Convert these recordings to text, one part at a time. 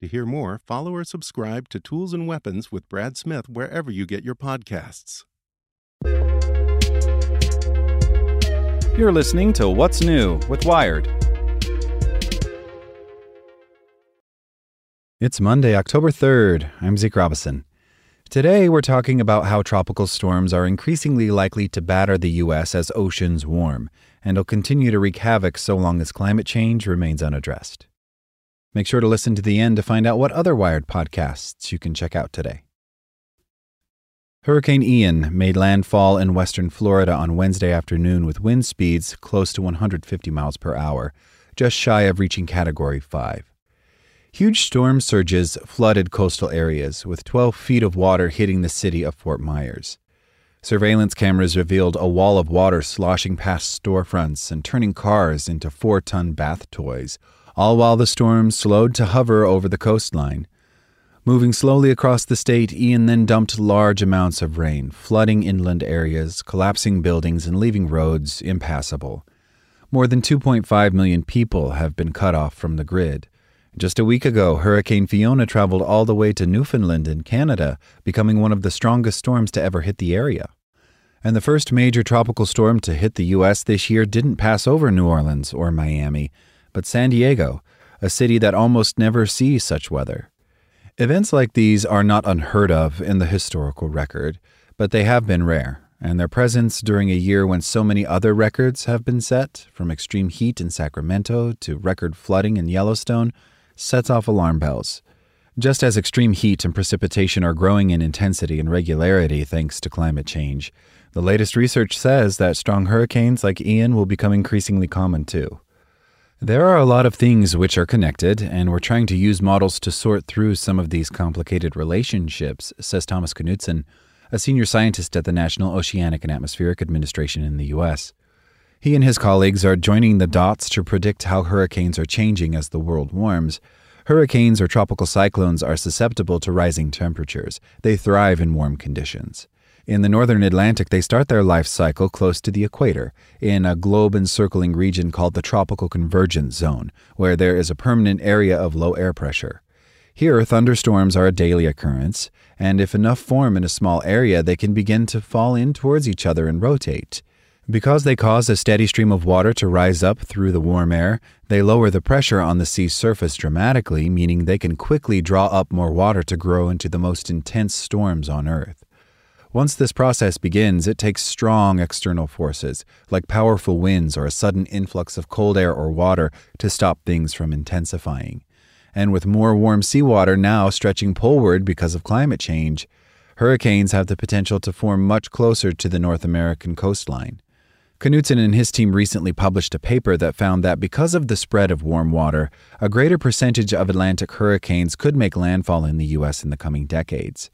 To hear more, follow or subscribe to Tools and Weapons with Brad Smith wherever you get your podcasts. You're listening to What's New with Wired. It's Monday, October 3rd. I'm Zeke Robison. Today, we're talking about how tropical storms are increasingly likely to batter the U.S. as oceans warm, and will continue to wreak havoc so long as climate change remains unaddressed. Make sure to listen to the end to find out what other Wired podcasts you can check out today. Hurricane Ian made landfall in western Florida on Wednesday afternoon with wind speeds close to 150 miles per hour, just shy of reaching Category 5. Huge storm surges flooded coastal areas, with 12 feet of water hitting the city of Fort Myers. Surveillance cameras revealed a wall of water sloshing past storefronts and turning cars into four ton bath toys, all while the storm slowed to hover over the coastline. Moving slowly across the state, Ian then dumped large amounts of rain, flooding inland areas, collapsing buildings, and leaving roads impassable. More than 2.5 million people have been cut off from the grid. Just a week ago, Hurricane Fiona traveled all the way to Newfoundland in Canada, becoming one of the strongest storms to ever hit the area. And the first major tropical storm to hit the U.S. this year didn't pass over New Orleans or Miami, but San Diego, a city that almost never sees such weather. Events like these are not unheard of in the historical record, but they have been rare, and their presence during a year when so many other records have been set, from extreme heat in Sacramento to record flooding in Yellowstone, sets off alarm bells. Just as extreme heat and precipitation are growing in intensity and regularity thanks to climate change, the latest research says that strong hurricanes like Ian will become increasingly common too. There are a lot of things which are connected, and we're trying to use models to sort through some of these complicated relationships, says Thomas Knutson, a senior scientist at the National Oceanic and Atmospheric Administration in the U.S. He and his colleagues are joining the dots to predict how hurricanes are changing as the world warms. Hurricanes or tropical cyclones are susceptible to rising temperatures. They thrive in warm conditions. In the northern Atlantic, they start their life cycle close to the equator, in a globe encircling region called the Tropical Convergence Zone, where there is a permanent area of low air pressure. Here, thunderstorms are a daily occurrence, and if enough form in a small area, they can begin to fall in towards each other and rotate. Because they cause a steady stream of water to rise up through the warm air, they lower the pressure on the sea's surface dramatically, meaning they can quickly draw up more water to grow into the most intense storms on Earth. Once this process begins, it takes strong external forces, like powerful winds or a sudden influx of cold air or water, to stop things from intensifying. And with more warm seawater now stretching poleward because of climate change, hurricanes have the potential to form much closer to the North American coastline. Knutson and his team recently published a paper that found that because of the spread of warm water, a greater percentage of Atlantic hurricanes could make landfall in the U.S. in the coming decades.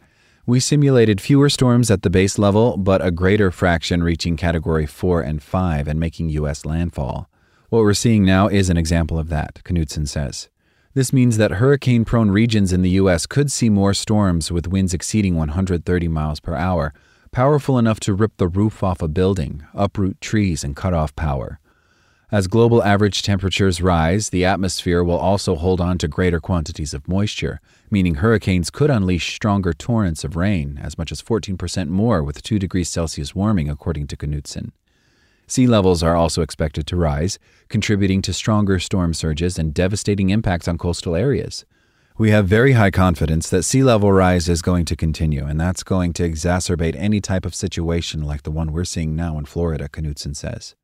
We simulated fewer storms at the base level, but a greater fraction reaching Category 4 and 5 and making U.S. landfall. What we're seeing now is an example of that, Knutson says. This means that hurricane prone regions in the U.S. could see more storms with winds exceeding 130 miles per hour, powerful enough to rip the roof off a building, uproot trees, and cut off power. As global average temperatures rise, the atmosphere will also hold on to greater quantities of moisture, meaning hurricanes could unleash stronger torrents of rain, as much as 14% more with 2 degrees Celsius warming, according to Knutson. Sea levels are also expected to rise, contributing to stronger storm surges and devastating impacts on coastal areas. We have very high confidence that sea level rise is going to continue, and that's going to exacerbate any type of situation like the one we're seeing now in Florida, Knutson says.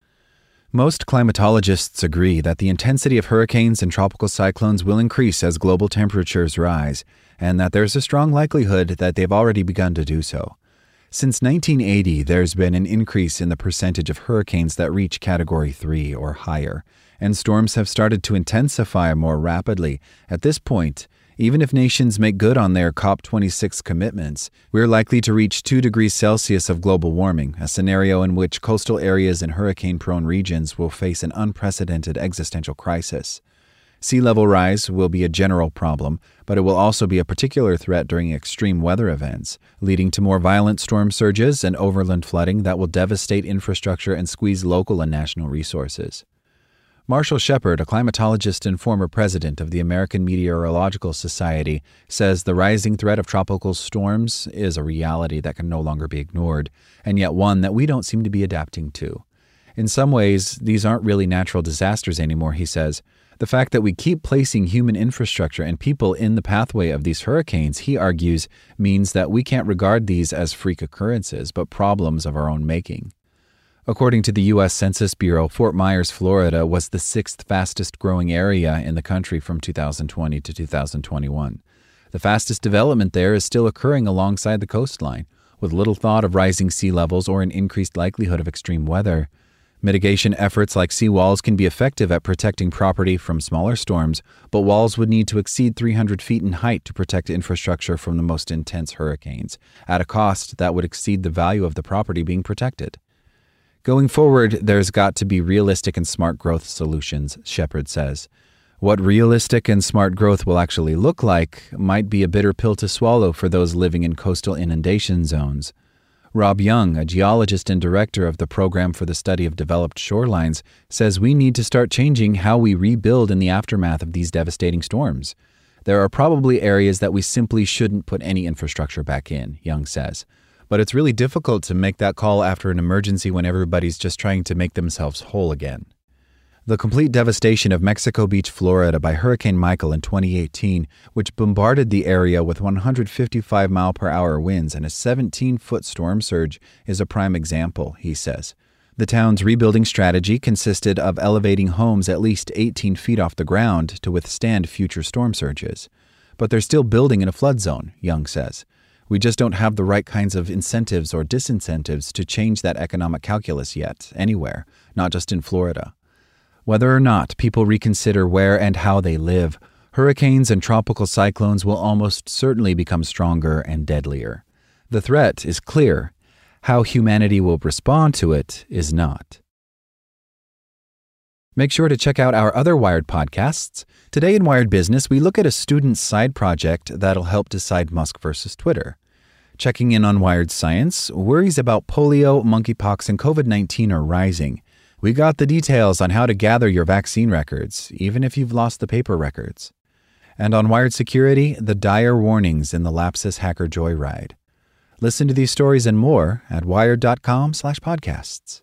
Most climatologists agree that the intensity of hurricanes and tropical cyclones will increase as global temperatures rise, and that there's a strong likelihood that they've already begun to do so. Since 1980, there's been an increase in the percentage of hurricanes that reach Category 3 or higher, and storms have started to intensify more rapidly. At this point, even if nations make good on their COP26 commitments, we're likely to reach 2 degrees Celsius of global warming, a scenario in which coastal areas and hurricane prone regions will face an unprecedented existential crisis. Sea level rise will be a general problem, but it will also be a particular threat during extreme weather events, leading to more violent storm surges and overland flooding that will devastate infrastructure and squeeze local and national resources. Marshall Shepard, a climatologist and former president of the American Meteorological Society, says the rising threat of tropical storms is a reality that can no longer be ignored, and yet one that we don't seem to be adapting to. In some ways, these aren't really natural disasters anymore, he says. The fact that we keep placing human infrastructure and people in the pathway of these hurricanes, he argues, means that we can't regard these as freak occurrences, but problems of our own making. According to the U.S. Census Bureau, Fort Myers, Florida was the sixth fastest growing area in the country from 2020 to 2021. The fastest development there is still occurring alongside the coastline, with little thought of rising sea levels or an increased likelihood of extreme weather. Mitigation efforts like seawalls can be effective at protecting property from smaller storms, but walls would need to exceed 300 feet in height to protect infrastructure from the most intense hurricanes, at a cost that would exceed the value of the property being protected. Going forward, there's got to be realistic and smart growth solutions, Shepard says. What realistic and smart growth will actually look like might be a bitter pill to swallow for those living in coastal inundation zones. Rob Young, a geologist and director of the Program for the Study of Developed Shorelines, says we need to start changing how we rebuild in the aftermath of these devastating storms. There are probably areas that we simply shouldn't put any infrastructure back in, Young says. But it's really difficult to make that call after an emergency when everybody's just trying to make themselves whole again. The complete devastation of Mexico Beach, Florida by Hurricane Michael in 2018, which bombarded the area with 155 mile per hour winds and a 17 foot storm surge, is a prime example, he says. The town's rebuilding strategy consisted of elevating homes at least 18 feet off the ground to withstand future storm surges. But they're still building in a flood zone, Young says. We just don't have the right kinds of incentives or disincentives to change that economic calculus yet, anywhere, not just in Florida. Whether or not people reconsider where and how they live, hurricanes and tropical cyclones will almost certainly become stronger and deadlier. The threat is clear. How humanity will respond to it is not. Make sure to check out our other Wired podcasts. Today in Wired Business, we look at a student's side project that'll help decide Musk versus Twitter. Checking in on Wired Science, worries about polio, monkeypox, and COVID 19 are rising. We got the details on how to gather your vaccine records, even if you've lost the paper records. And on Wired Security, the dire warnings in the Lapsus hacker joyride. Listen to these stories and more at wired.com/podcasts.